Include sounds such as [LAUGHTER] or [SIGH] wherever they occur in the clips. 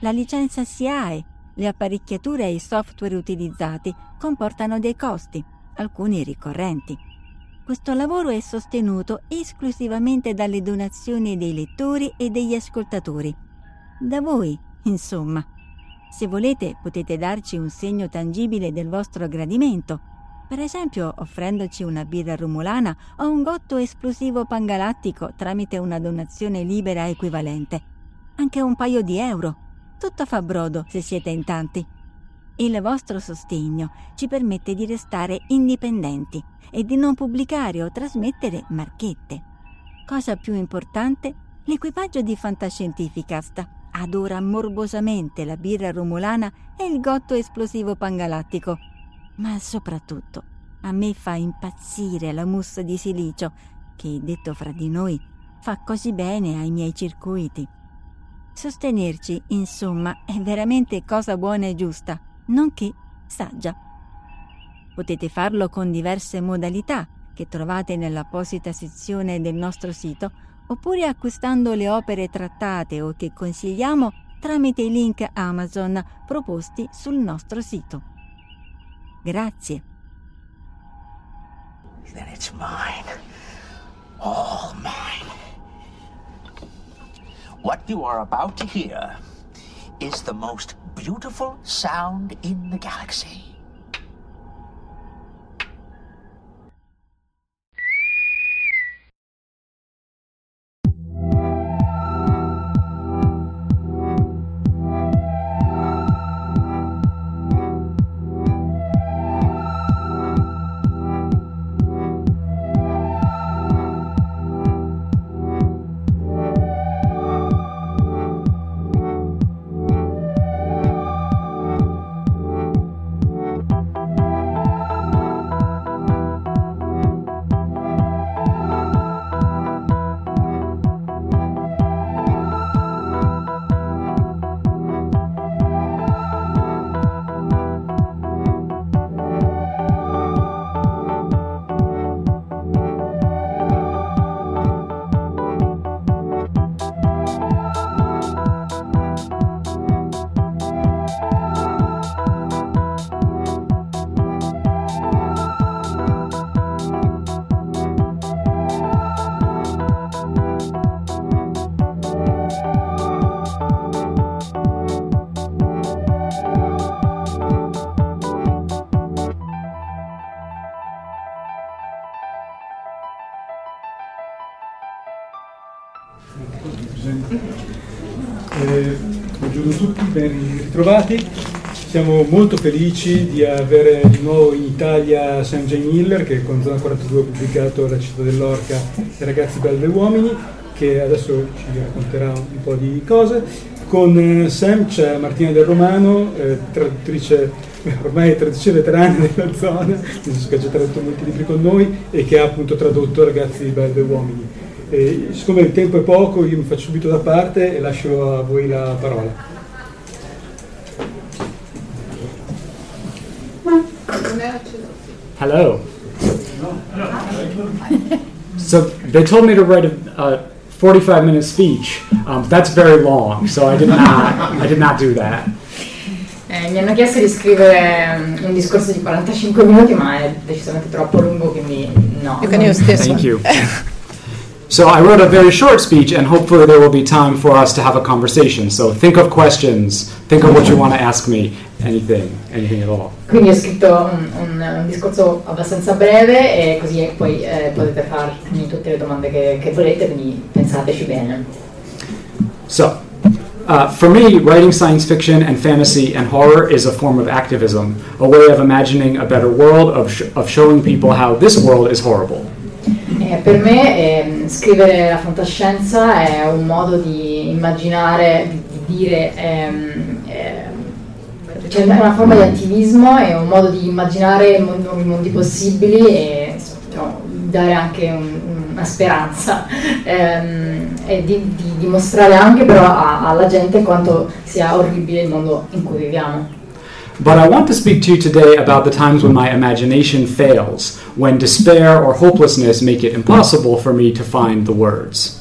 la licenza SIAE, le apparecchiature e i software utilizzati comportano dei costi, alcuni ricorrenti. Questo lavoro è sostenuto esclusivamente dalle donazioni dei lettori e degli ascoltatori. Da voi, insomma. Se volete potete darci un segno tangibile del vostro gradimento per esempio offrendoci una birra rumulana o un gotto esplosivo pangalattico tramite una donazione libera equivalente. Anche un paio di euro. Tutto fa brodo se siete in tanti. Il vostro sostegno ci permette di restare indipendenti e di non pubblicare o trasmettere marchette. Cosa più importante, l'equipaggio di Fantascientificast adora morbosamente la birra rumulana e il gotto esplosivo pangalattico ma soprattutto a me fa impazzire la mousse di silicio, che, detto fra di noi, fa così bene ai miei circuiti. Sostenerci, insomma, è veramente cosa buona e giusta, nonché saggia. Potete farlo con diverse modalità che trovate nell'apposita sezione del nostro sito, oppure acquistando le opere trattate o che consigliamo tramite i link Amazon proposti sul nostro sito. Grazie. Then it's mine. All mine. What you are about to hear is the most beautiful sound in the galaxy. Ritrovati. Siamo molto felici di avere di nuovo in Italia Sam J. Miller che con Zona 42 ha pubblicato La città dell'orca e Ragazzi belli e uomini che adesso ci racconterà un po' di cose. Con eh, Sam c'è Martina Del Romano, eh, traduttrice [LAUGHS] ormai traduttrice veterana della zona, nel senso che ha già tradotto molti libri con noi e che ha appunto tradotto Ragazzi belli e uomini. E siccome il tempo è poco, io mi faccio subito da parte e lascio a voi la parola. Hello. So they told me to write a, a 45 minute speech. Um, that's very long, so I did not. I did not do that. Eh, mi hanno chiesto di scrivere um, un discorso di 45 minuti, ma è decisamente troppo lungo, quindi no. You can use this Thank one. you. So I wrote a very short speech, and hopefully there will be time for us to have a conversation. So think of questions. Think of what you want to ask me. Anything, anything at all. Quindi ho scritto un, un- un discorso abbastanza breve e così poi eh, potete farmi tutte le domande che, che volete, quindi pensateci bene. So, uh, for me, writing science fiction and fantasy and horror is a form of activism, a way of imagining a better world, of, sh- of showing people how this world is horrible. Eh, per me ehm, scrivere la fantascienza è un modo di immaginare, di, di dire, ehm, cioè è una forma di attivismo, è un modo di immaginare nuovi mondi possibili e diciamo, dare anche un- una speranza [LAUGHS] ehm, e di, di dimostrare anche però a- alla gente quanto sia orribile il mondo in cui viviamo. But I want to speak to you today about the times when my imagination fails, when despair or hopelessness make it impossible for me to find the words.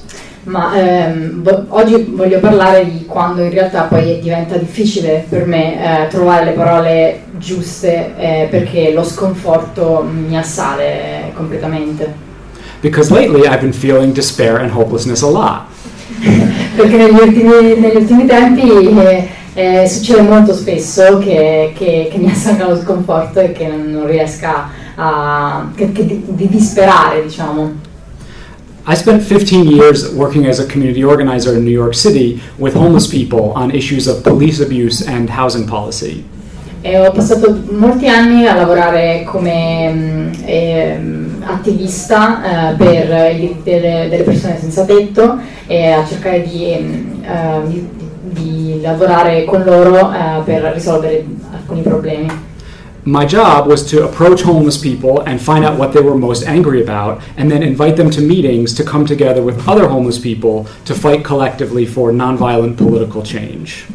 Ma ehm, vo- oggi voglio parlare di quando in realtà poi diventa difficile per me eh, trovare le parole giuste eh, perché lo sconforto mi assale completamente. Because lately I've been feeling despair and hopelessness a lot. [LAUGHS] Perché negli ultimi, negli ultimi tempi eh, eh, succede molto spesso che, che- che mi assalga lo sconforto e che non riesca a... che, che di, di disperare, diciamo. I spent 15 years working as a community organizer in New York City with homeless people on issues of police abuse and housing policy. E ho passato molti anni a lavorare come ehm, attivista eh, per i diritti delle persone senza tetto e a cercare di, mm, eh, di- di lavorare con loro eh, per risolvere alcuni problemi. My job was to approach homeless people and find out what they were most angry about, and then invite them to meetings to come together with other homeless people to fight collectively for nonviolent political change.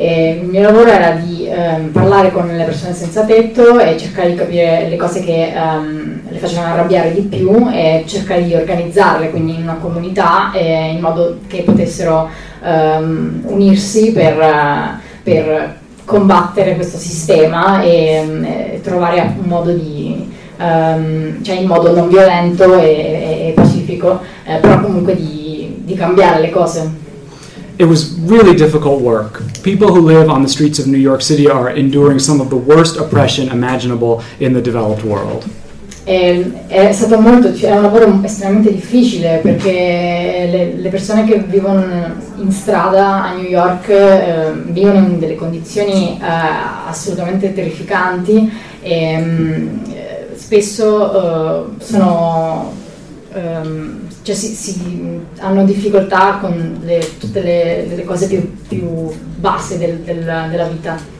E il mio lavoro era di ehm, parlare con le persone senza tetto e cercare di capire le cose che ehm, le facevano arrabbiare di più e cercare di organizzarle quindi in una comunità eh, in modo che potessero ehm, unirsi per, eh, per combattere questo sistema e, ehm, e trovare un modo di ehm, cioè in modo non violento e, e- pacifico eh, però comunque di, di cambiare le cose. It was really difficult work. People who live on the streets of New York City are enduring some of the worst oppression imaginable in the developed world. È stato molto, è un lavoro estremamente difficile perché le, le persone che vivono in strada a New York eh, vivono in delle condizioni eh, assolutamente terrificanti e mm, eh, spesso eh, sono, ehm, cioè si, si- hanno difficoltà con le- tutte le, le cose più, più basse del- del- della vita.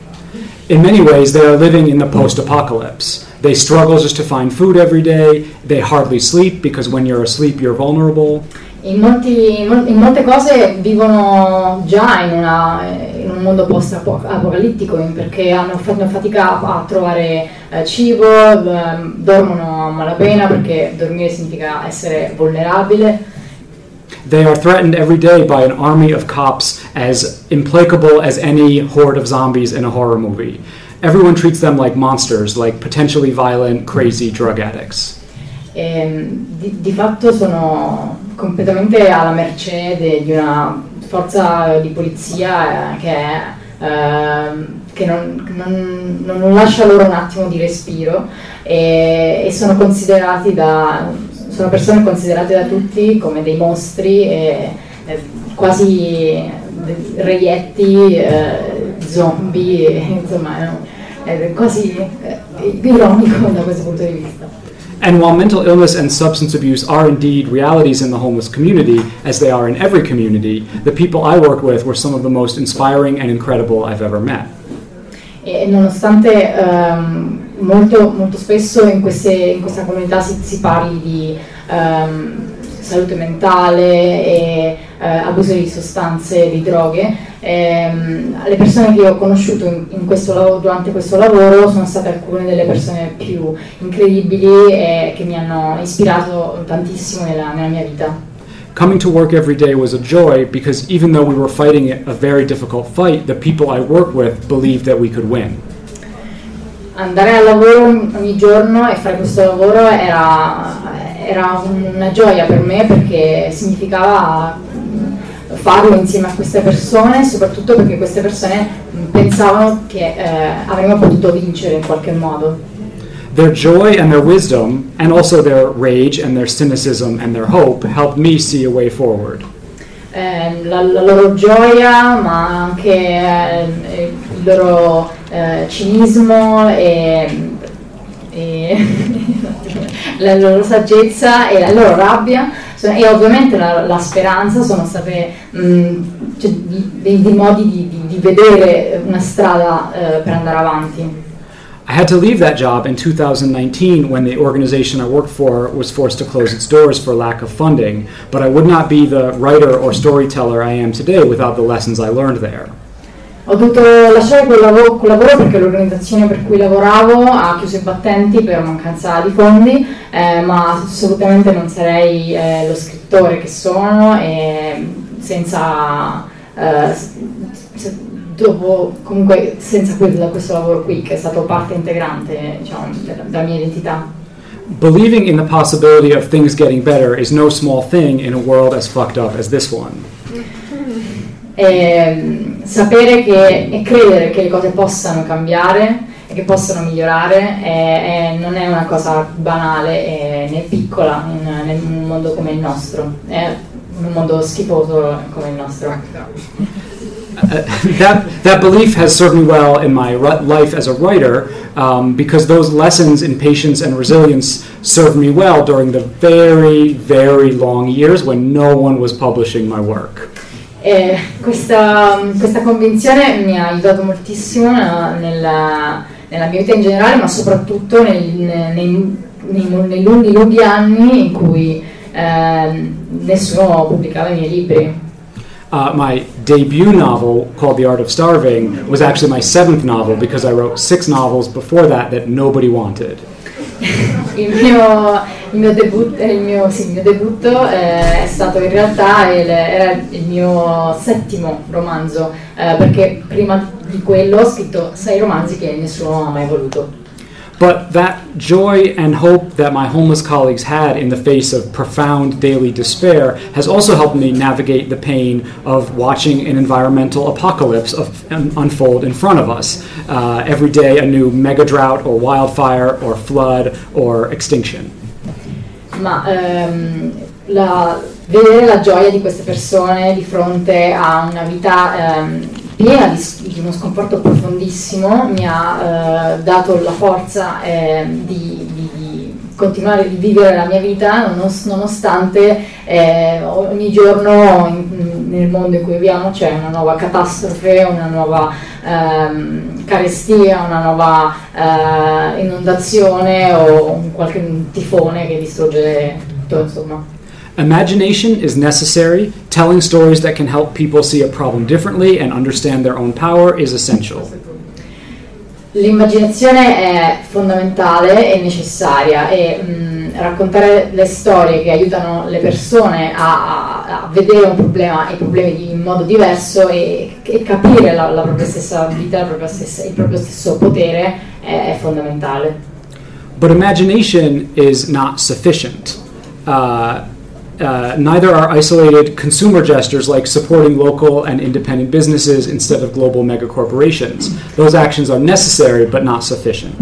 In many ways, they are living in the post apocalypse. They struggle just to find food every day. They hardly sleep because when you're asleep, you're vulnerable. In, molti- in mol- in molte cose vivono già in, una- in un mondo post-apocalittico perché hanno fatto fatica a, trovare eh, cibo, ehm, dormono a malapena perché dormire significa essere vulnerabile. They are threatened every day by an army of cops as implacable as any horde of zombies in a horror movie. Everyone treats them like monsters, like potentially violent, crazy drug addicts. Ehm, di, di fatto sono completamente alla mercé di una forza di polizia eh, che, ehm, che non, non- non lascia loro un attimo di respiro. E, e sono da sono persone considerate da tutti come dei mostri e, eh, quasi reietti eh, zombie e, [LAUGHS] insomma è, è quasi eh, ironico da questo punto di vista And while mental illness and substance abuse are indeed realities in the homeless community, as they are in every community, the people I worked with were some of the most inspiring and incredible I've ever met. E nonostante ehm, molto, molto spesso in, queste- in questa comunità si, si parli di ehm, salute mentale e eh, abuso di sostanze, di droghe. Ehm, le persone che ho conosciuto in, in questo lavoro, durante questo lavoro sono state alcune delle persone più incredibili e che mi hanno ispirato tantissimo nella, nella mia vita. Coming to work every day was a joy because even though we were fighting a very difficult fight, the people I worked with believed that we could win. Andare al lavoro ogni giorno e fare questo lavoro era, era una gioia per me perché significava farlo insieme a queste persone, soprattutto perché queste persone pensavano che eh, avremmo potuto vincere in qualche modo. Their joy and their wisdom, and also their rage and their cynicism and their hope, helped me see a way forward. Eh, la, la, loro gioia, ma anche eh, il loro eh, cinismo e, e [LAUGHS] la loro saggezza e la loro rabbia e ovviamente la, la speranza sono state mh, cioè, dei, dei, modi di, di, di, vedere una strada eh, per andare avanti. I had to leave that job in 2019 when the organization I worked for was forced to close its doors for lack of funding, but I would not be the writer or storyteller I am today without the lessons I learned there. Ho dovuto lasciare quel lavoro, quel lavoro, perché l'organizzazione per cui lavoravo ha chiuso i battenti per mancanza di fondi, eh, ma assolutamente non sarei eh, lo scrittore che sono e senza, eh, dopo, comunque senza questo lavoro qui che è stato parte integrante diciamo, della, della mia identità. Believing in the possibility of things getting better is no small thing in a world as fucked up as this one. E, sapere che, e credere che le cose possano cambiare e che possano migliorare è, è, non è una cosa banale né piccola in, in, un mondo come il nostro, è un mondo schifoso come il nostro. Uh, that, that belief has served me well in my life as a writer um, because those lessons in patience and resilience served me well during the very, very long years when no one was publishing my work. E questa, questa, convinzione mi ha aiutato moltissimo nella, nella, mia vita in generale, ma soprattutto nel, nei, nei, nei, lunghi, lunghi anni in cui eh, nessuno pubblicava i miei libri. Uh, my debut novel, called The Art of Starving, was actually my seventh novel because I wrote six novels before that that nobody wanted. Il, mio, il, mio debut, eh, il, mio, sì, il mio debutto eh, è stato in realtà il, era il mio settimo romanzo, eh, perché prima di quello ho scritto sei romanzi che nessuno ha mai voluto. But that joy and hope that my homeless colleagues had in the face of profound daily despair has also helped me navigate the pain of watching an environmental apocalypse of, um, unfold in front of us. Uh, every day, a new mega drought or wildfire or flood or extinction. Ma um, la, vedere la gioia di queste persone di fronte a una vita um, di, di, uno sconforto profondissimo mi ha eh, dato la forza eh, di, di, di, continuare a vivere la mia vita nonost- nonostante eh, ogni giorno in, nel mondo in cui viviamo c'è una nuova catastrofe, una nuova ehm, carestia, una nuova eh, inondazione o un qualche tifone che distrugge tutto insomma. Imagination is necessary. Telling stories that can help people see a problem differently and understand their own power is essential. L'immaginazione è fondamentale e necessaria e mh, mm, raccontare le storie che aiutano le persone a, a, a vedere un problema e i problemi in modo diverso e, e capire la, la, propria stessa vita, propria stessa, il proprio stesso potere è, è fondamentale. But imagination is not sufficient. Uh, uh, neither are isolated consumer gestures like supporting local and independent businesses instead of global megacorporations. Those actions are necessary but not sufficient.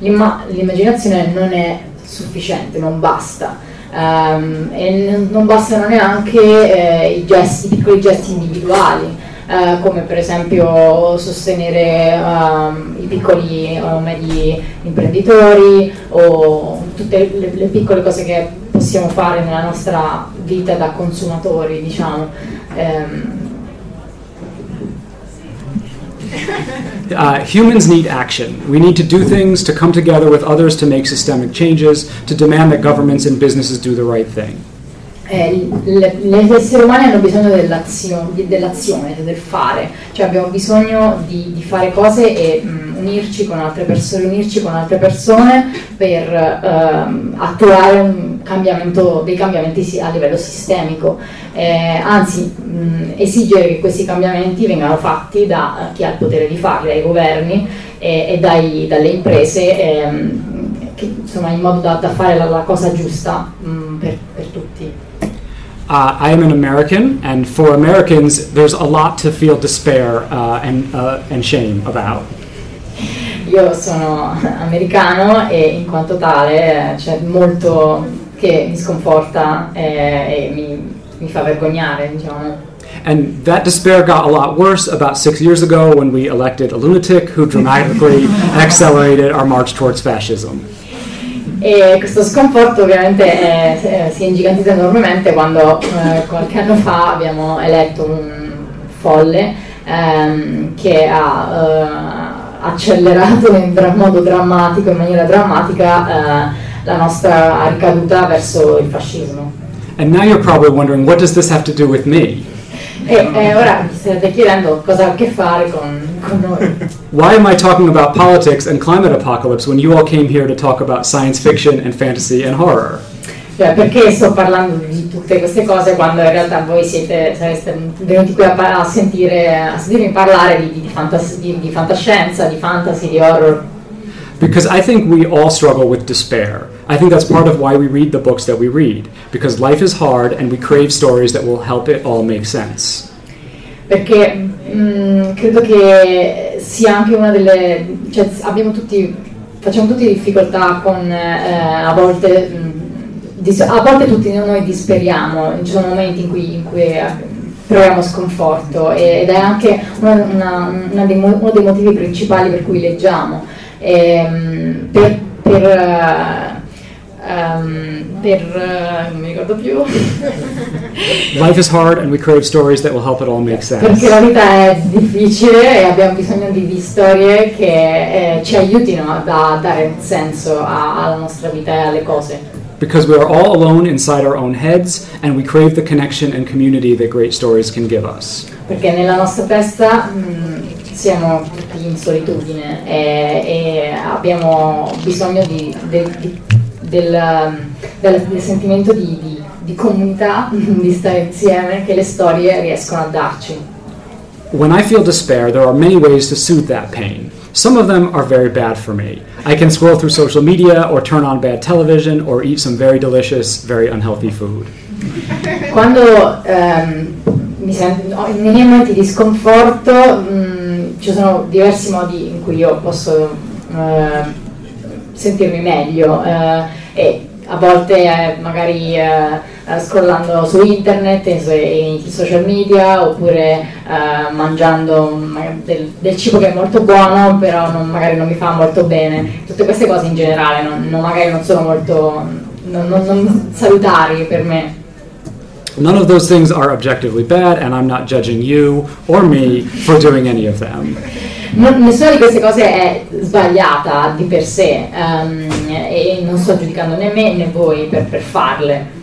L'imma- l'immaginazione non è sufficiente, non basta. Um, e non bastano neanche eh, i, gesti, i piccoli gesti individuali. Uh, come per esempio sostenere um, i piccoli o medi imprenditori o tutte le, le piccole cose che possiamo fare nella nostra vita da consumatori, diciamo. Um, Uh, humans need action. We need to do things, to come together with others to make systemic changes, to demand that governments and businesses do the right thing. eh, le- le- gli esseri umani hanno bisogno dell'azio- dell'azione, del fare, cioè abbiamo bisogno di, di fare cose e mh, unirci con altre persone, unirci con altre persone per ehm, attuare un dei cambiamenti a livello sistemico, Eh, anzi mh, esigere che questi cambiamenti vengano fatti da eh, chi ha il potere di farli, dai governi e, e dai- dalle imprese, ehm, che, insomma, in modo da, da fare la, la cosa giusta mh, per, per tutti. Uh, I am an American, and for Americans, there's a lot to feel despair uh, and, uh, and shame about. Io sono [LAUGHS] americano e in quanto tale eh, c'è molto che mi sconforta eh, e mi, mi fa vergognare, diciamo. And that despair got a lot worse about six years ago when we elected a lunatic who dramatically [LAUGHS] accelerated our march towards fascism. E questo sconforto ovviamente è- è- si è ingigantito enormemente quando eh, qualche anno fa abbiamo eletto un folle ehm, che ha eh, accelerato in dra- modo drammatico, in maniera drammatica, eh, la nostra ricaduta verso il fascismo. And now you're probably wondering, what does this have to do with me? E eh, ora vi state chiedendo cosa ha a che fare con, con noi. Why am I talking about politics and climate apocalypse when you all came here to talk about science fiction and fantasy and horror? Cioè, perché sto parlando di tutte queste cose quando in realtà voi siete, sareste venuti qui a, a sentire, a sentirmi parlare di, di, fantas- di- di fantascienza, di fantasy, di horror? Because I think we all struggle with despair. I think that's part of why we read the books that we read. Because life is hard and we crave stories that will help it all make sense. Perché mh, credo che sia anche una delle... cioè abbiamo tutti, facciamo tutti difficoltà con eh, a volte... mh, dis- a volte tutti noi disperiamo, ci sono momenti in cui, in cui eh, proviamo sconforto e- ed è anche una- una- una dei uno dei motivi principali per cui leggiamo. Ehm, per, per, ehm, per eh, non mi ricordo più [LAUGHS] Life is hard and we crave stories that will help it all make sense. perché la vita è difficile e abbiamo bisogno di, di storie che eh, ci aiutino a da- dare un senso a- alla nostra vita e alle cose. Because we are all alone inside our own heads and we crave the connection and community that great stories can give us. Perché nella nostra testa mh, siamo tutti in solitudine e, e abbiamo bisogno di- de- di- del, um, del- del sentimento di, di- di comunità, di stare insieme, che le storie riescono a darci. When I feel despair, there are many ways to soothe that pain. Some of them are very bad for me. I can scroll through social media or turn on bad television or eat some very delicious, very unhealthy food. Quando ehm, mi sento, nei miei momenti di sconforto mh, ci sono diversi modi in cui io posso eh, sentirmi meglio eh, e a volte eh, magari eh, eh, scrollando su internet e su- e i social media oppure eh, mangiando del, del cibo che è molto buono però non- magari non mi fa molto bene. Tutte queste cose in generale non- non- magari non sono molto non salutari per me None of those things are objectively bad, and I'm not judging you or me for doing any of them. Non- nessuna di queste cose è sbagliata di per sé ehm, e non sto giudicando né me né voi per, per farle.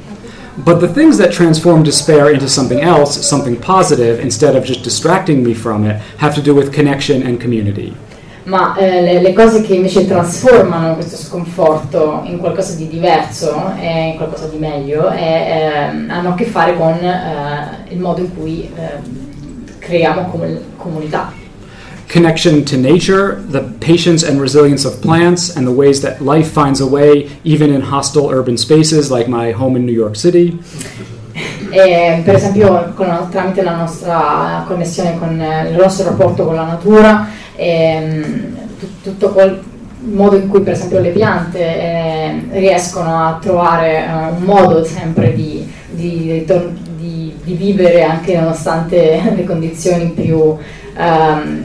But the things that transform despair into something else, something positive, instead of just distracting me from it, have to do with connection and community. Ma eh, le, le cose che invece trasformano questo sconforto in qualcosa di diverso e in qualcosa di meglio è, ehm, hanno a che fare con eh, il modo in cui ehm, creiamo comu- comunità. Connection to nature, the patience and resilience of plants, and the ways that life finds a way even in hostile urban spaces like my home in New York City. E, per esempio con tramite la nostra connessione con eh, il nostro rapporto con la natura, ehm, tut- tutto quel modo in cui per esempio le piante eh, riescono a trovare eh, un modo sempre di, di, di- di vivere anche nonostante [LAUGHS] le condizioni più ehm,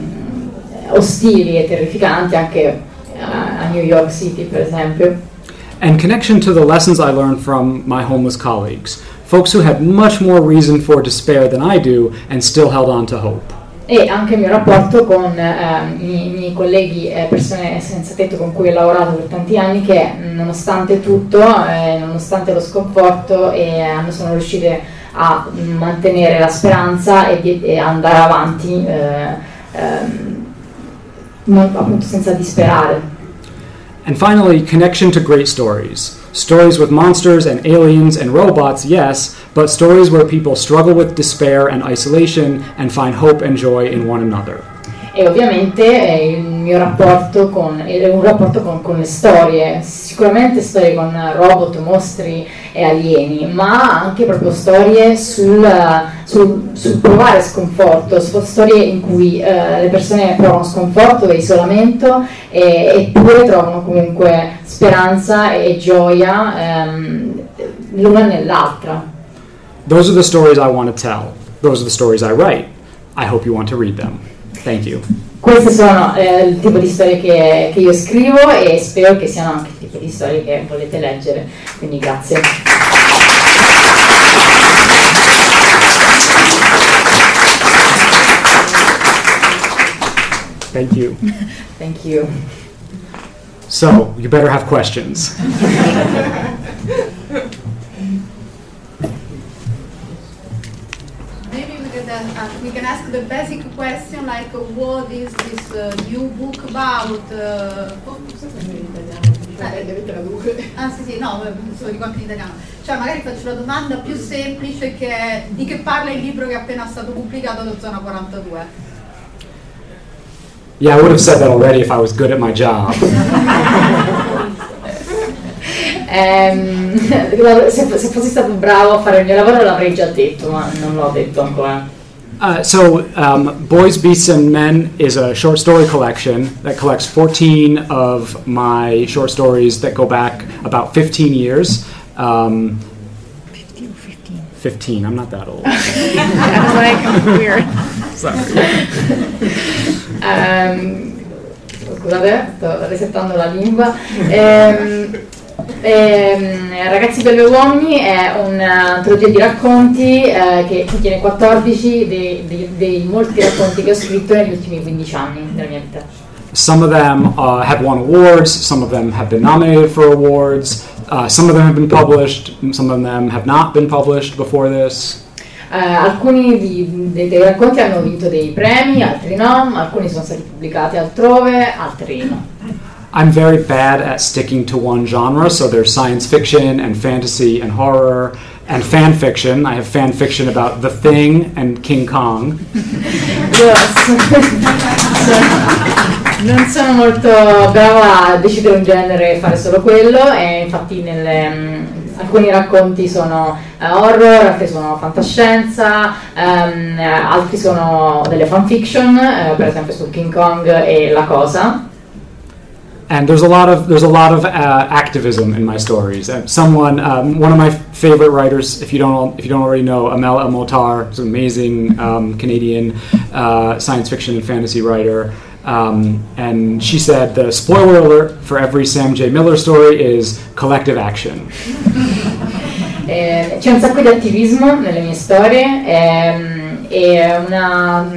ostili e terrificanti anche eh, a New York City per esempio. And connection to the lessons I learned from my homeless colleagues, folks who had much more reason for despair than I do and still held on to hope. E anche il mio rapporto con eh, i, miei colleghi e persone senza tetto con cui ho lavorato per tanti anni che nonostante tutto, eh, nonostante lo sconforto, eh, sono riuscite a mantenere la speranza e, e andare avanti eh, ehm, non, appunto senza disperare. And finally, connection to great stories. Stories with monsters and aliens and robots, yes, but stories where people struggle with despair and isolation and find hope and joy in one another. E ovviamente il mio rapporto con, un rapporto con, con, le storie, sicuramente storie con robot, mostri e alieni, ma anche proprio storie sul, sul, sul provare sconforto, storie in cui eh, le persone provano sconforto e isolamento e, eppure trovano comunque speranza e gioia ehm, l'una nell'altra. Those are the stories I want to tell. Those are the stories I write. I hope you want to read them. Thank you. Queste sono eh, il tipo di storie che, che, io scrivo e spero che siano anche il tipo di storie che volete leggere. Quindi grazie. Thank you. Thank you. So, you better have questions. [LAUGHS] we can ask the basic question like uh, what is this uh, new book about? Uh, oh, eh. Ah sì sì, no, se lo dico anche in italiano. Cioè magari faccio la domanda più semplice che è di che parla il libro che è appena stato pubblicato da Zona 42? Yeah, I would have said that already if I was good at my job. um, [LAUGHS] [LAUGHS] se, se fossi stato bravo a fare il mio lavoro l'avrei già detto, ma non l'ho detto ancora. Uh, so, um, Boys, Beasts, and Men is a short story collection that collects 14 of my short stories that go back about 15 years. Um, 15 15? 15, I'm not that old. I was [LAUGHS] like, weird. Sorry. um, scusate, sto resettando la lingua. [LAUGHS] Um, Eh, Ragazzi e uomini è un'antologia di racconti eh, che contiene 14 dei, dei, dei, molti racconti che ho scritto negli ultimi 15 anni della mia vita. Some of them uh, have won awards, some of them have been nominated for awards, uh, some of them have been published, some of them have not been published before this. Uh, alcuni di, dei, dei racconti hanno vinto dei premi, altri no, alcuni sono stati pubblicati altrove, altri no. I'm very bad at sticking to one genre, so there's science fiction and fantasy and horror and fan fiction. I have fan fiction about The Thing and King Kong. [LAUGHS] [LAUGHS] non sono molto brava a decidere un genere e fare solo quello, e infatti nelle, um, alcuni racconti sono uh, horror, altri sono fantascienza, um, altri sono delle fanfiction, uh, per esempio su King Kong e La Cosa and there's a lot of there's a lot of uh, activism in my stories. Someone, um, one of my favorite writers, if you don't if you don't already know, Amel El Motar, an amazing um, Canadian uh, science fiction and fantasy writer. Um, and she said the spoiler alert for every Sam J. Miller story is collective action. [LAUGHS] eh, c'è un sacco di attivismo nelle mie storie ehm, e una,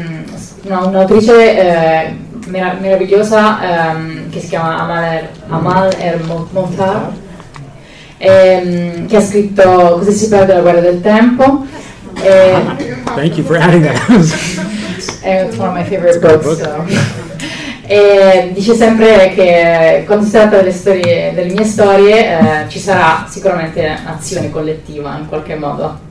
una, un'autrice eh, merav- meravigliosa um, che si chiama Amal, Amal El Montar, ehm, che ha scritto Così si perde la guerra del tempo. Eh, Thank you for adding that. [LAUGHS] It's one of my favorite books. So. E dice sempre che quando si tratta delle, storie, delle mie storie eh, ci sarà sicuramente azione collettiva in qualche modo.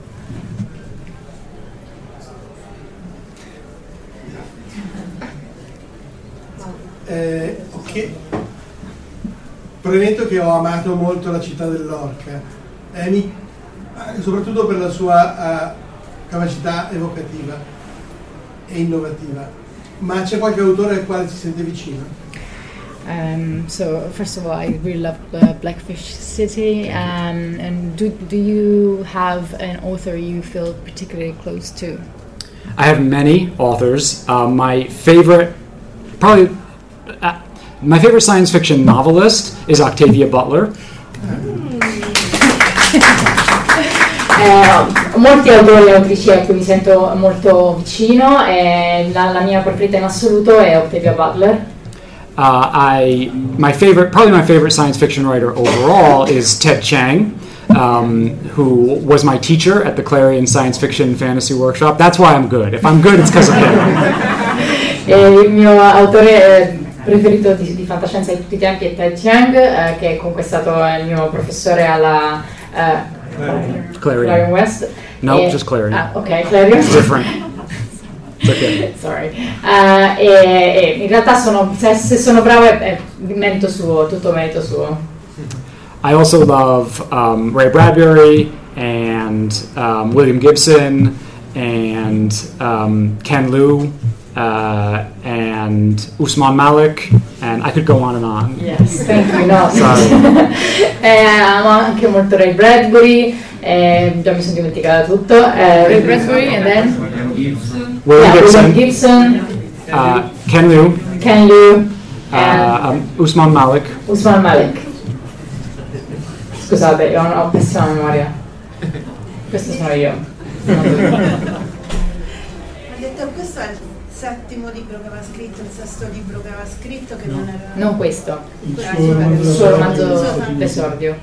eh, che, premetto che ho amato molto la città dell'Orca, eh, mi, soprattutto per la sua uh, capacità evocativa e innovativa. Ma c'è qualche autore al quale si sente vicino? Um, so first of all, I really love uh, Blackfish City. Um, and do do you have an author you feel particularly close to? I have many authors. Uh, my favorite, probably uh, my favorite science fiction novelist is Octavia Butler. eh, molti autori e autrici a cui mi sento molto vicino e la, la mia preferita in assoluto è Octavia Butler. Uh, I my favorite, probably my favorite science fiction writer overall is Ted Chiang, um, who was my teacher at the Clarion Science Fiction Fantasy Workshop. That's why I'm good. If I'm good, it's because of him. [LAUGHS] Il mio autore eh, preferito di, di fantascienza di tutti i tempi è Ted Chiang, eh, che comunque è stato il mio professore alla eh, Clarion. Clarion West. No, E- just Clarion. Ah, ok, Clarion. Different. It's okay. [LAUGHS] Sorry. Eh, e, e in realtà sono, se, se sono bravo è, è merito suo, tutto merito suo. I also love um, Ray Bradbury and um, William Gibson and um, Ken Liu uh, and Usman Malik, and I could go on and on. Yes, thank you, no. Sorry. [LAUGHS] Eh, amo anche molto Ray Bradbury, eh, già mi sono dimenticata tutto. Eh, Ray Bradbury and then William yeah, Gibson, Gibson, uh, Ken Liu, Ken Liu, uh, and um, Usman Malik. Usman Malik. Scusate, io ho ho pessima memoria. Questo sono io. [LAUGHS] settimo libro che aveva scritto, il sesto libro che aveva scritto che non era... Non questo, Il suo romanzo- d'esordio.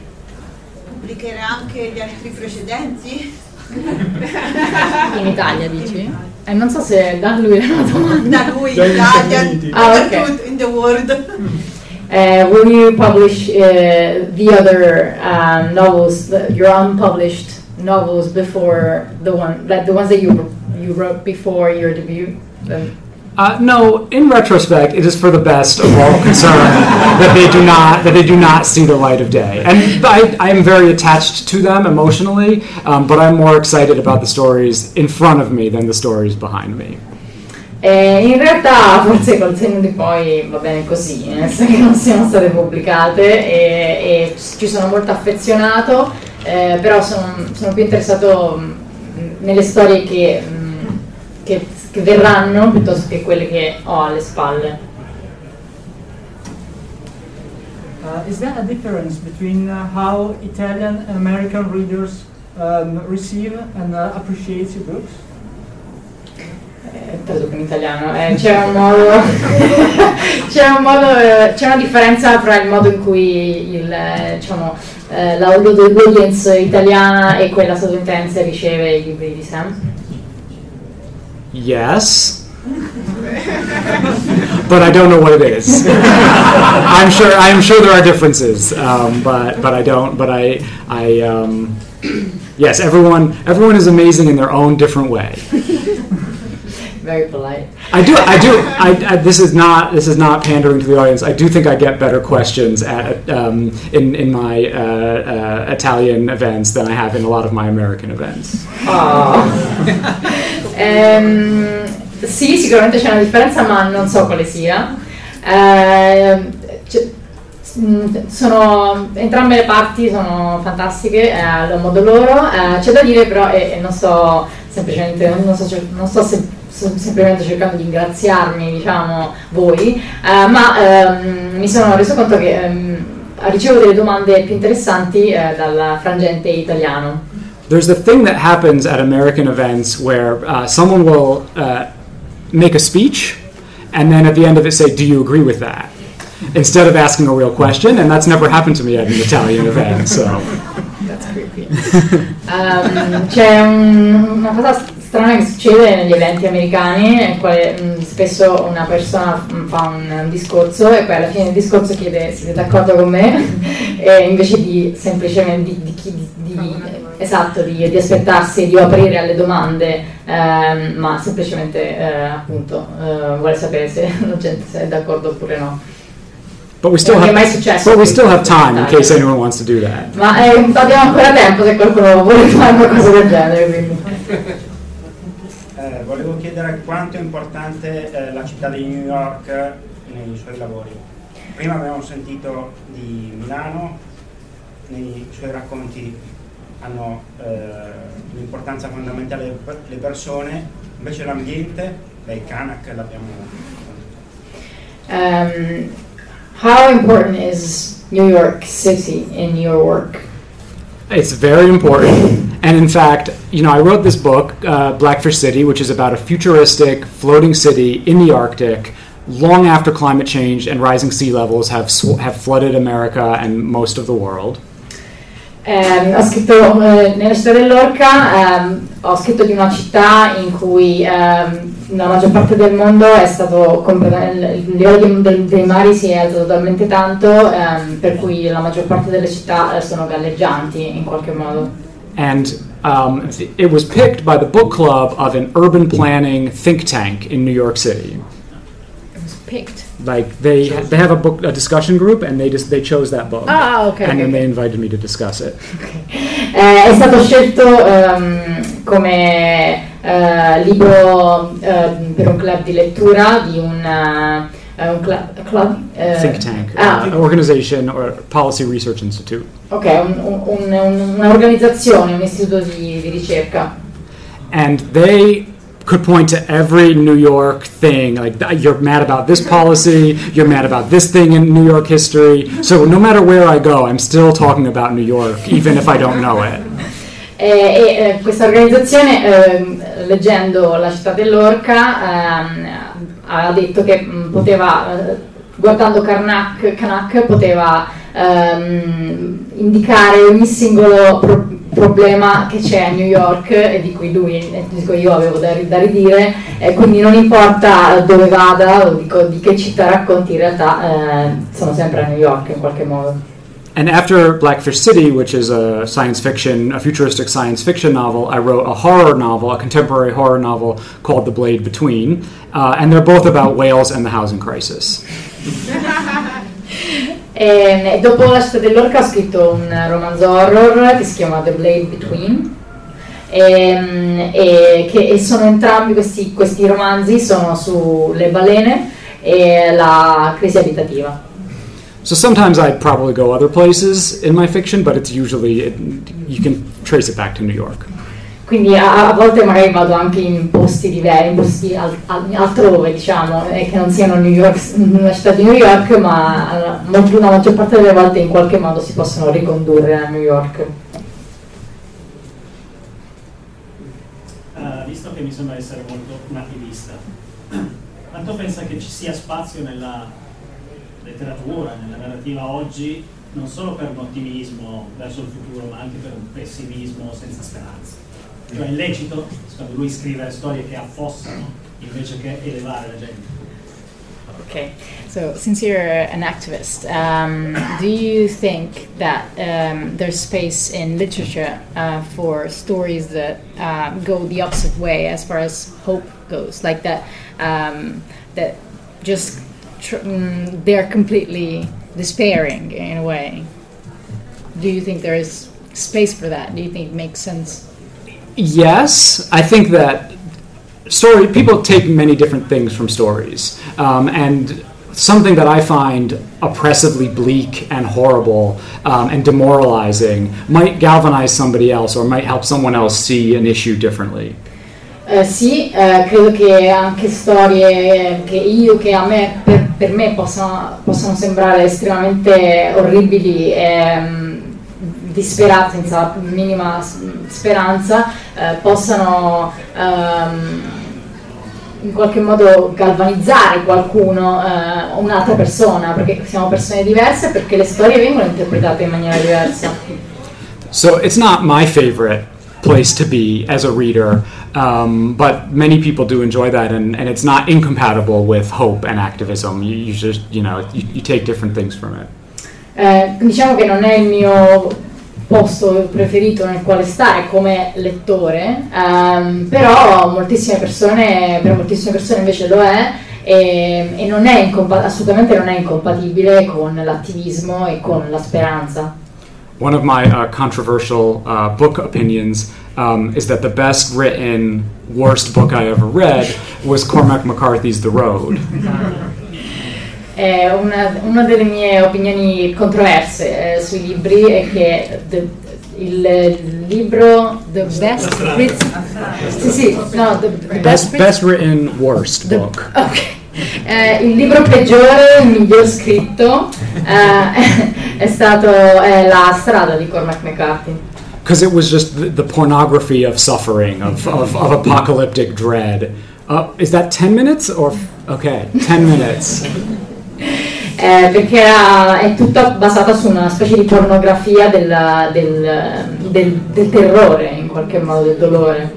Pubblicherà anche gli altri precedenti? In Italia dici? E non so se da lui era una domanda. Da lui, in Italia. Ah, ok. dappertutto, in the world. Uh, will you publish uh, the other um, novels, the, your unpublished novels, before the one, like the ones that you you wrote before your debut? Um, Uh, no, in retrospect, it is for the best of all concerned that they do not that they do not see the light of day. And I, I am very attached to them emotionally, um, but I'm more excited about the stories in front of me than the stories behind me. eh, in realtà, forse col senno di poi va bene così, nel senso che non siano state pubblicate e, e ci sono molto affezionato, eh, però sono, sono più interessato mh, nelle storie che, mh, che, che verranno piuttosto che quelle che ho alle spalle. Uh, is there a difference between uh, how Italian and American readers um, receive and uh, appreciate your books? Eh, traduco in italiano, eh, c'è un modo, [LAUGHS] c'è un modo, eh, c'è una differenza fra il modo in cui il, eh, diciamo, eh, la- l'audience italiana e quella statunitense riceve i libri di Sam. Yes. but I don't know what it is. [LAUGHS] I'm sure I'm sure there are differences, um, but but I don't. But I I um, yes, everyone everyone is amazing in their own different way. [LAUGHS] Very polite. I do I do I, I this is not this is not pandering to the audience. I do think I get better questions at um, in in my uh, uh, Italian events than I have in a lot of my American events. Oh. [LAUGHS] Ehm, sì, sicuramente c'è una differenza, ma non so quale sia. Ehm, c- sono, entrambe le parti sono fantastiche eh, a modo loro. Eh, c'è da dire però, e, e non sto semplicemente, non cer- non sem- sto semplicemente cercando di ringraziarmi, diciamo, voi, eh, ma ehm, mi sono reso conto che ehm, ricevo delle domande più interessanti eh, dal frangente italiano. There's the thing that happens at American events where uh, someone will uh, make a speech and then at the end of it say, Do you agree with that? Instead of asking a real question, and that's never happened to me at an Italian event. So, That's creepy. Ehm, [LAUGHS] c'è un- una cosa strana che succede negli eventi americani, nel quale mh, spesso una persona mh, fa un, un discorso e poi alla fine del discorso chiede siete d'accordo con me [LAUGHS] e invece di semplicemente di, di chi- di- di- esatto, di, di aspettarsi di aprire alle domande, ehm, ma semplicemente eh, appunto eh, vuole sapere se [LAUGHS] la gente se è d'accordo oppure no. but we still Non è mai have, successo but we still have time in case anyone wants to do that. Ma eh, abbiamo ancora tempo se qualcuno vuole fare qualcosa del genere, quindi. [LAUGHS] Chiedere quanto è importante eh, la città di New York nei suoi lavori. Prima abbiamo sentito di Milano, nei suoi racconti hanno eh, un'importanza fondamentale per le persone, invece l'ambiente, beh, Kanak l'abbiamo Um, how important is New York City in your work? It's very important, And in fact, you know, I wrote this book, uh, Blackfish City, which is about a futuristic floating city in the Arctic, long after climate change and rising sea levels have sw- have flooded America and most of the world. Ehm, ho scritto eh, nella città dell'Orca, ehm, ho scritto di una città in cui ehm, la maggior parte del mondo è stato il livello dei- dei mari si è alzato talmente tanto ehm, per cui la maggior parte delle città eh, sono galleggianti in qualche modo. And um, th- it was picked by the book club of an urban planning think tank in New York City. It was picked. Like they they have a book a discussion group, and they just they chose that book. Ah, okay, And okay, then okay. they invited me to discuss it. Eh, è stato scelto ehm, come eh, libro ehm, per un club di lettura di un, un cla- club, eh, think tank, ah, uh, organization, or policy research institute. ok, un- un- un- un- un'organizzazione, un istituto di, di ricerca. and they could point to every New York thing like "Th- you're mad about this policy, you're mad about this thing in New York history. So no matter where I go, I'm still talking about New York, even if I don't know it. [LAUGHS] E, e, eh, questa organizzazione, ehm, leggendo La città dell'orca, ehm, ha detto che mh, poteva, eh, guardando Karnak, Kanak, poteva ehm, indicare ogni singolo pro- problema che c'è a New York e di cui lui, di cui io avevo da, da ridire, e quindi non importa dove vada o di, di che città racconti, in realtà eh, sono sempre a New York in qualche modo. And after Blackfish City, which is a science fiction, a futuristic science fiction novel, I wrote a horror novel, a contemporary horror novel called The Blade Between. Uh, and they're both about whales and the housing crisis. [LAUGHS] E dopo La città dell'orca ho scritto un romanzo horror che si chiama The Blade Between e, e che e sono entrambi questi, questi romanzi sono sulle balene e la crisi abitativa. So sometimes I probably go other places in my fiction, but it's usually, it, you can trace it back to New York. Quindi a, a volte magari vado anche in posti diversi, in posti al- al- altrove diciamo, e che non siano New York, una città di New York, ma eh, molto- la maggior parte delle volte in qualche modo si possono ricondurre a New York. Eh, visto che mi sembra essere molto nativista, quanto pensa che ci sia spazio nella letteratura, nella narrativa oggi, non solo per un ottimismo verso il futuro, ma anche per un pessimismo senza speranza? Cioè è lecito, secondo lui, scrivere storie che affossano invece che elevare la gente. Okay, so since you're an activist, um, do you think that um, there's space in literature uh, for stories that uh, go the opposite way as far as hope goes, like that um, that just tr- mm, they're completely despairing in a way? Do you think there is space for that? Do you think it makes sense? Yes, I think that story people take many different things from stories, um, and something that I find oppressively bleak and horrible um, and demoralizing might galvanize somebody else or might help someone else see an issue differently. Eh, sì, eh, credo che anche storie che io, che a me, per, per me possano, possono sembrare estremamente orribili e mm, disperate, senza minima speranza, eh, possano ehm, in qualche modo galvanizzare qualcuno, eh, un'altra persona, perché siamo persone diverse, perché le storie vengono interpretate in maniera diversa. So it's not my favorite place to be as a reader, um, but many people do enjoy that, and, and it's not incompatible with hope and activism. You, you just, you know, you, you take different things from it. Eh, diciamo che non è il mio posto preferito nel quale stare come lettore, ehm, però moltissime persone, per moltissime persone invece lo è e, e non è incompa- assolutamente non è incompatibile con l'attivismo e con la speranza. One of my uh, controversial uh, book opinions um, is that the best written, worst book I ever read was Cormac McCarthy's The Road. Eh, una, una delle mie opinioni controverse eh, sui libri è che the- il, il libro The Best Written sì, sì, no, the, the Best, Written- best written, worst book. Ok. Eh, il libro peggiore, il miglior scritto, eh, [LAUGHS] è stato è La strada di Cormac McCarthy. because it was just the, the pornography of suffering, of, of, of apocalyptic dread. Uh, is that 10 minutes or? Okay, 10 minutes. [LAUGHS] Eh, perché era- è tutta basata su una specie di pornografia del, del- del- del terrore, in qualche modo, del dolore.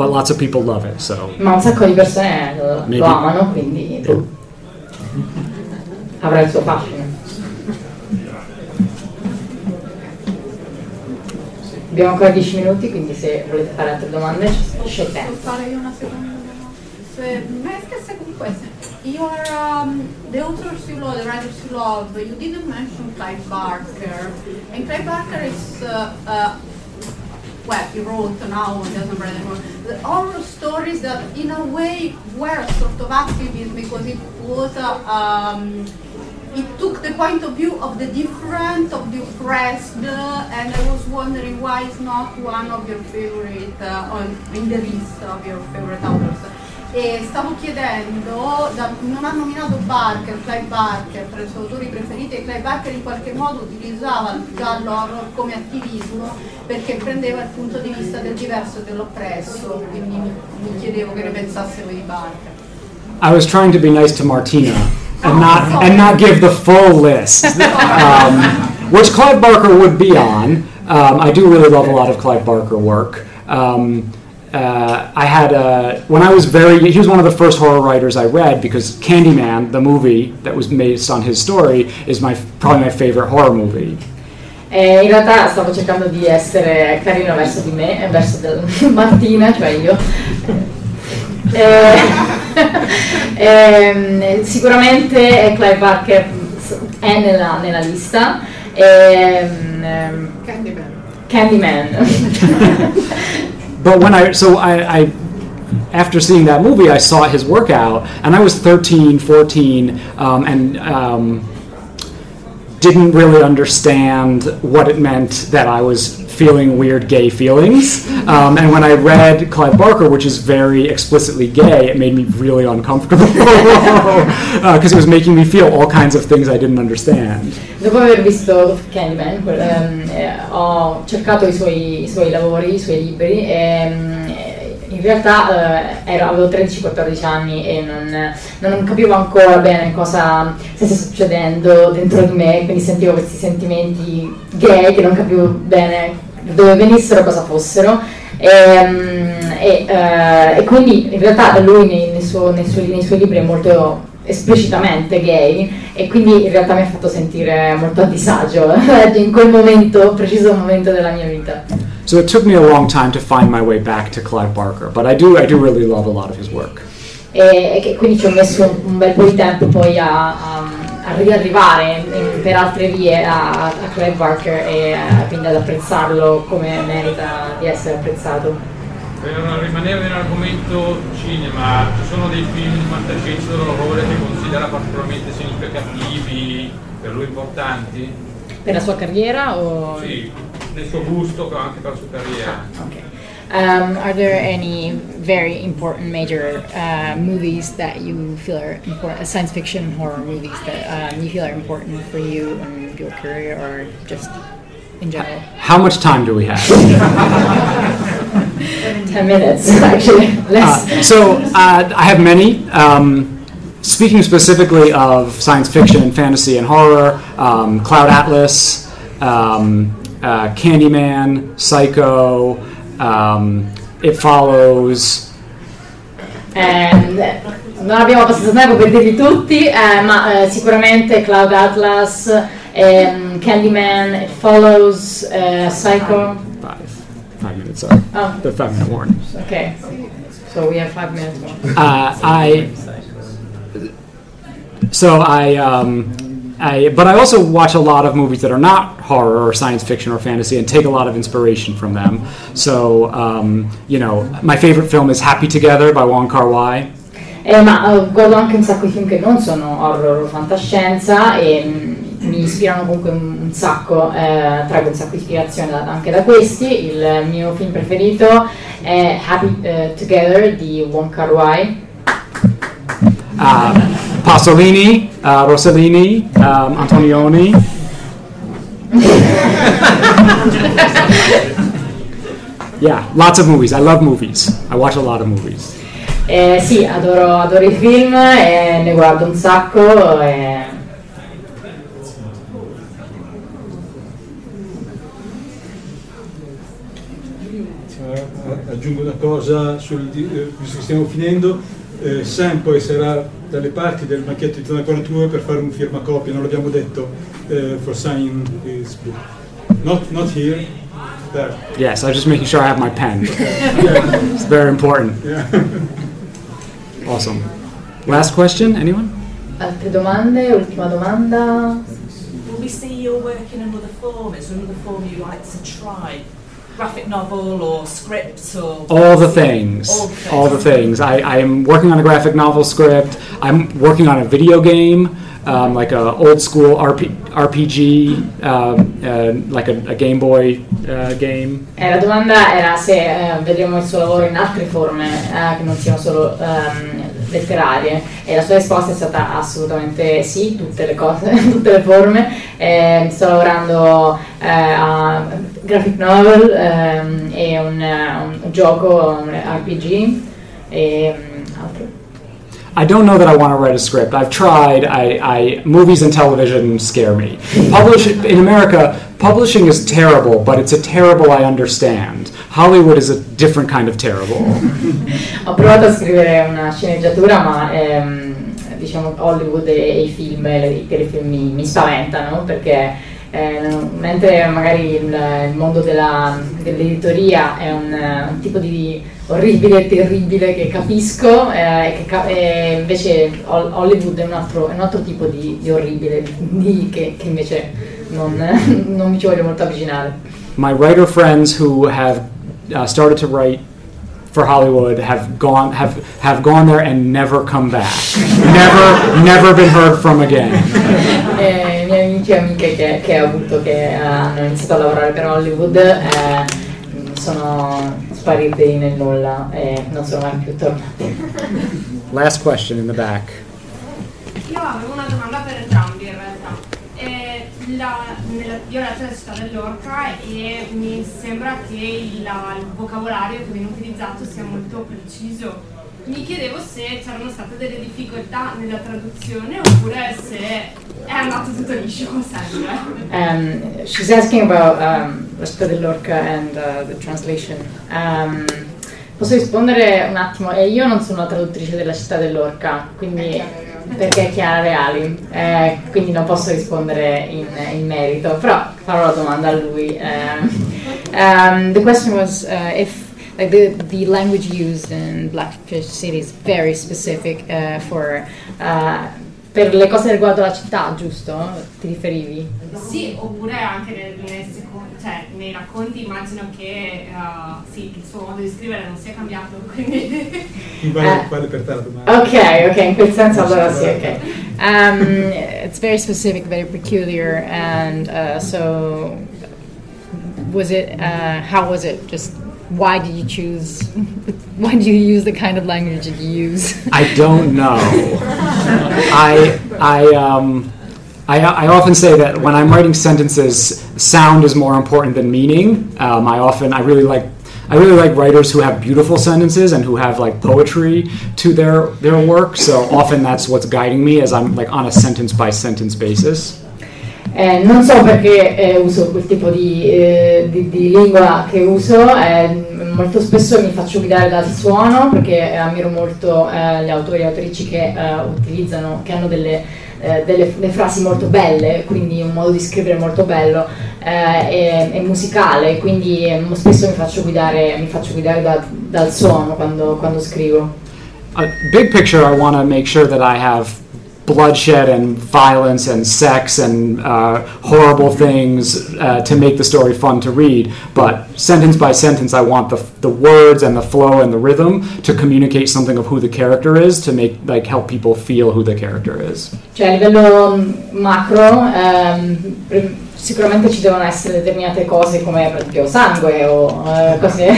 But lots of people love it, so. Ma un sacco di persone lo, Maybe. lo amano, quindi boh, [LAUGHS] avrà il suo fascino. Abbiamo ancora 10 minuti, quindi se volete fare altre domande c'è Posso tempo. fare io una seconda domanda? Se, ma è che secondo questo, your, um, the authors you love, the writers you love, you didn't mention Clive Barker. And Clive Barker is, uh, uh, well, he wrote now, he doesn't write anymore, the horror stories that in a way were sort of activism because it was a, um, it took the point of view of the different, of the oppressed, uh, and I was wondering why it's not one of your favorite, uh, on, in the list of your favorite authors. E stavo chiedendo, da- non ha nominato Barker, Clive Barker, tra i suoi autori preferiti, e Clive Barker in qualche modo utilizzava il giallo horror come attivismo perché prendeva il punto di vista del diverso e dell'oppresso, quindi mi, mi chiedevo che ne pensasse voi di Barker. I was trying to be nice to Martina and not and not give the full list, [LAUGHS] um, which Clive Barker would be on. Um, I do really love a lot of Clive Barker work. Um, uh, I had uh, when I was very he was one of the first horror writers I read because Candyman, the movie that was based on his story, is my probably my favorite horror movie. Eh, in realtà stavo cercando di essere carino verso di me, eh, verso del- [LAUGHS] Martina, cioè io. Eh, [LAUGHS] ehm, sicuramente Clive Barker è nella, nella lista. Ehm, ehm, Candyman. Candyman. [LAUGHS] But when I so I, I after seeing that movie, I saw his workout, and I was 13, 14, um, and um, didn't really understand what it meant that I was feeling weird gay feelings. Um, and when I read Clive Barker, which is very explicitly gay, it made me really uncomfortable [LAUGHS] because it was making me feel all kinds of things I didn't understand. Dopo aver visto Candyman, ehm, eh, ho cercato i suoi, i suoi lavori, i suoi libri e eh, in realtà eh, ero- avevo 13-14 anni e non, non capivo ancora bene cosa stesse succedendo dentro di me, quindi sentivo questi sentimenti gay che non capivo bene dove venissero, cosa fossero. Ehm, E, eh, e quindi in realtà lui nei, nei suo- nei suoi, nei suoi libri è molto esplicitamente gay e quindi in realtà mi ha fatto sentire molto a disagio [LAUGHS] in quel momento, preciso momento della mia vita. So it took me a long time to find my way back to Clive Barker, but I do I do really love a lot of his work. E, e quindi ci ho messo un, bel po' di tempo poi a- a riarrivare in- per altre vie a, a Clive Barker e eh, quindi ad apprezzarlo come merita di essere apprezzato. Per rimanere nell'argomento cinema, ci sono dei film di fantascienza dell'orrore che considera particolarmente significativi, per lui importanti? Per la sua carriera o... Sì, nel suo gusto, però anche per la sua carriera. Um, are there any very important major uh, movies that you feel are important, science fiction horror movies that um, you feel are important for you in your career or just in general? How much time do we have? [LAUGHS] 10 minutes actually, less. [LAUGHS] Uh, so uh, I have many. Um, speaking specifically of science fiction and fantasy and horror, um, Cloud Atlas, um, uh, Candyman, Psycho, um, It Follows. Ehm, non abbiamo abbastanza tempo per dirli tutti, eh, ma eh, sicuramente Cloud Atlas, ehm, Candyman, It Follows, eh, Psycho. Five minutes, sorry. Oh. The five minute warning. Okay, so we have five minutes more. Uh, I so I, um, I but I also watch a lot of movies that are not horror or science fiction or fantasy and take a lot of inspiration from them. So um, you know, my favorite film is Happy Together by Wong Kar Wai. Eh, ma eh, guardo anche un sacco di film che non sono horror o fantascienza e mm, mi ispirano comunque un, un sacco, eh, traggo un sacco di ispirazione da- anche da questi. Il mio film preferito è Happy eh, Together di Wong Kar Wai. Uh, Pasolini, uh, Rossellini, um, Antonioni. Yeah, lots of movies. I love movies. I watch a lot of movies. Eh, sì, adoro, adoro i film e ne guardo un sacco. E... Eh, aggiungo una cosa, sul, eh, visto che stiamo finendo, eh, Sam poi sarà dalle parti del macchetto di Zona 49 per fare un firmacopia, non l'abbiamo detto, eh, for signing his book. Not, not here, there. Yes, I was just making sure I have my pen. it's very important. Yeah. [LAUGHS] Awesome. Last question, anyone? Altre domande? Ultima domanda? Will we see your work in another form? Is there another form you like to try? Graphic novel or scripts or All the things. All the things. All the things. I, I'm working on a graphic novel script. I'm working on a video game, um, like a old school RP, RPG, um, uh, like a, a Game Boy uh, game. Eh, la domanda era se eh, vedremo il suo lavoro in altre forme eh, che non siano solo ehm, letterarie e la sua risposta è stata assolutamente sì, tutte le cose, [LAUGHS] tutte le forme. Eh, sto lavorando eh, a graphic novel ehm, e un, un gioco, un RPG e mm, altro. I don't know that I want to write a script. I've tried. I, I movies and television scare me. [LAUGHS] Publish in America. Publishing is terrible, but it's a terrible I understand. Hollywood is a different kind of terrible. [LAUGHS] Ho provato a scrivere una sceneggiatura, ma ehm, diciamo Hollywood e, i film, i telefilm mi, mi spaventano perché eh, mentre magari il, il mondo della- dell'editoria è un, un tipo di orribile terribile che capisco, eh, che ca- e invece Hol- Hollywood è un altro, è un altro tipo di, di orribile di- che, che invece non, [LAUGHS] non mi ci voglio molto avvicinare. My writer friends who have uh, started to write for Hollywood have gone have have gone there and never come back. never never been heard from again. [LAUGHS] Eh, I miei amici e amiche che, che ho avuto che eh, hanno iniziato a lavorare per Hollywood eh, sono spariti nel nulla e non sono mai più tornati. Last question in the back. Io avevo una domanda per entrambi in realtà. La- nella- io ho letto la città dell'orca e mi sembra che il, la- il vocabolario che viene utilizzato sia molto preciso. Mi chiedevo se c'erano state delle difficoltà nella traduzione oppure se è andato tutto liscio sempre. Um, she's asking about um, La città dell'orca and uh, the translation. Um, posso rispondere un attimo? Eh, io non sono la traduttrice della città dell'orca, quindi perché è Chiara Reali, eh, quindi non posso rispondere in, in merito, però farò la domanda a lui. Um, Um, the question was uh, if like the, the language used in Blackfish City is very specific uh, for uh, per le cose riguardo la città, giusto? Ti riferivi? Sì, oppure anche nel- nel seco- cioè, nei racconti immagino che eh, sì, il suo modo di scrivere non sia cambiato, [LAUGHS] quindi... Mi vale, Eh. vale per te la domanda. Ok, ok, in quel senso allora sì, ok. um, it's very specific, very peculiar, and uh, so was it? Uh, how was it? Just why did you choose? [LAUGHS] Why did you use the kind of language that you use? I don't know. [LAUGHS] I I um. I, I often say that when I'm writing sentences, sound is more important than meaning. Um, I often I really like I really like writers who have beautiful sentences and who have like poetry to their their work. So often that's what's guiding me as I'm like on a sentence by sentence basis. Eh, non so perché eh, uso quel tipo di, eh, di- di lingua che uso, eh, molto spesso mi faccio guidare dal suono perché eh, ammiro molto eh, gli autori e autrici che eh, utilizzano, che hanno delle, eh, delle- delle frasi molto belle, quindi un modo di scrivere molto bello eh, e, e musicale, quindi eh, spesso mi faccio guidare, mi faccio guidare da- dal suono quando, quando scrivo. A big picture, I want to make sure that I have bloodshed and violence and sex and uh, horrible things uh, to make the story fun to read. But sentence by sentence, I want the, the words and the flow and the rhythm to communicate something of who the character is to make like help people feel who the character is. Cioè a livello mm, macro pr- sicuramente ci devono essere determinate cose come per esempio sangue o eh, cose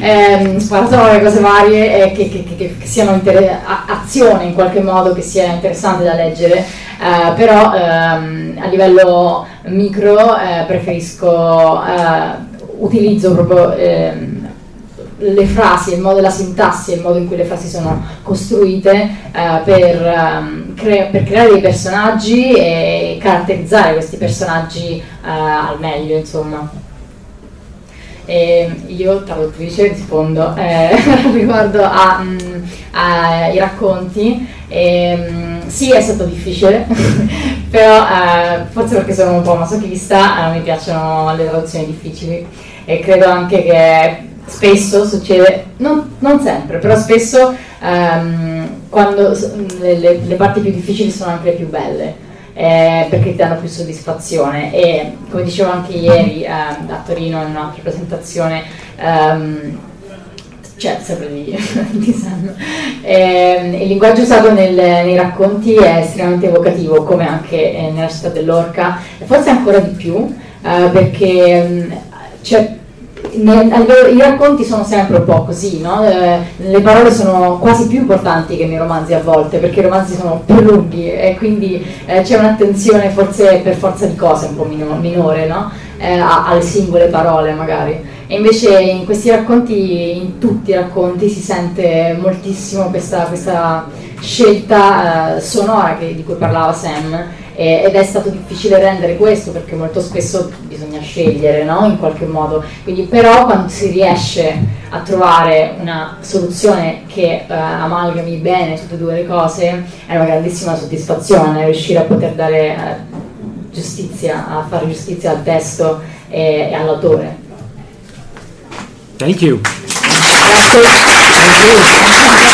ehm, sparatorie, cose varie e che, che- che- che siano inter- azione in qualche modo che sia interessante da leggere, eh, però ehm, a livello micro eh, preferisco, eh, utilizzo proprio ehm, le frasi, il modo della sintassi il modo in cui le frasi sono costruite eh, per, um, cre- per, creare dei personaggi e caratterizzare questi personaggi eh, al meglio, insomma. E io, traduttrice, rispondo eh, [LAUGHS] riguardo ai racconti. E, um, sì, è stato difficile, [LAUGHS] però eh, forse perché sono un po' masochista, eh, mi piacciono le traduzioni difficili e credo anche che spesso succede, non, non sempre, però spesso um, quando le, le, parti più difficili sono anche le più belle. Eh, perché ti danno più soddisfazione e come dicevo anche ieri eh, a Torino in un'altra presentazione um, cioè sempre di, [LAUGHS] di Sam eh, il linguaggio usato nel, nei racconti è estremamente evocativo come anche eh, nella città dell'Orca e forse ancora di più eh, perché um, c'è i racconti sono sempre un po' così, no? eh, le parole sono quasi più importanti che nei romanzi a volte, perché i romanzi sono più lunghi e quindi eh, c'è un'attenzione forse per forza di cose un po' minore no? eh, alle singole parole magari. E invece in questi racconti, in tutti i racconti, si sente moltissimo questa, questa scelta sonora che, di cui parlava Sam ed è stato difficile rendere questo perché molto spesso bisogna scegliere no? in qualche modo, Quindi, però quando si riesce a trovare una soluzione che eh, amalgami bene tutte e due le cose è una grandissima soddisfazione riuscire a poter dare eh, giustizia, a fare giustizia al testo e, e all'autore. Thank you. Grazie.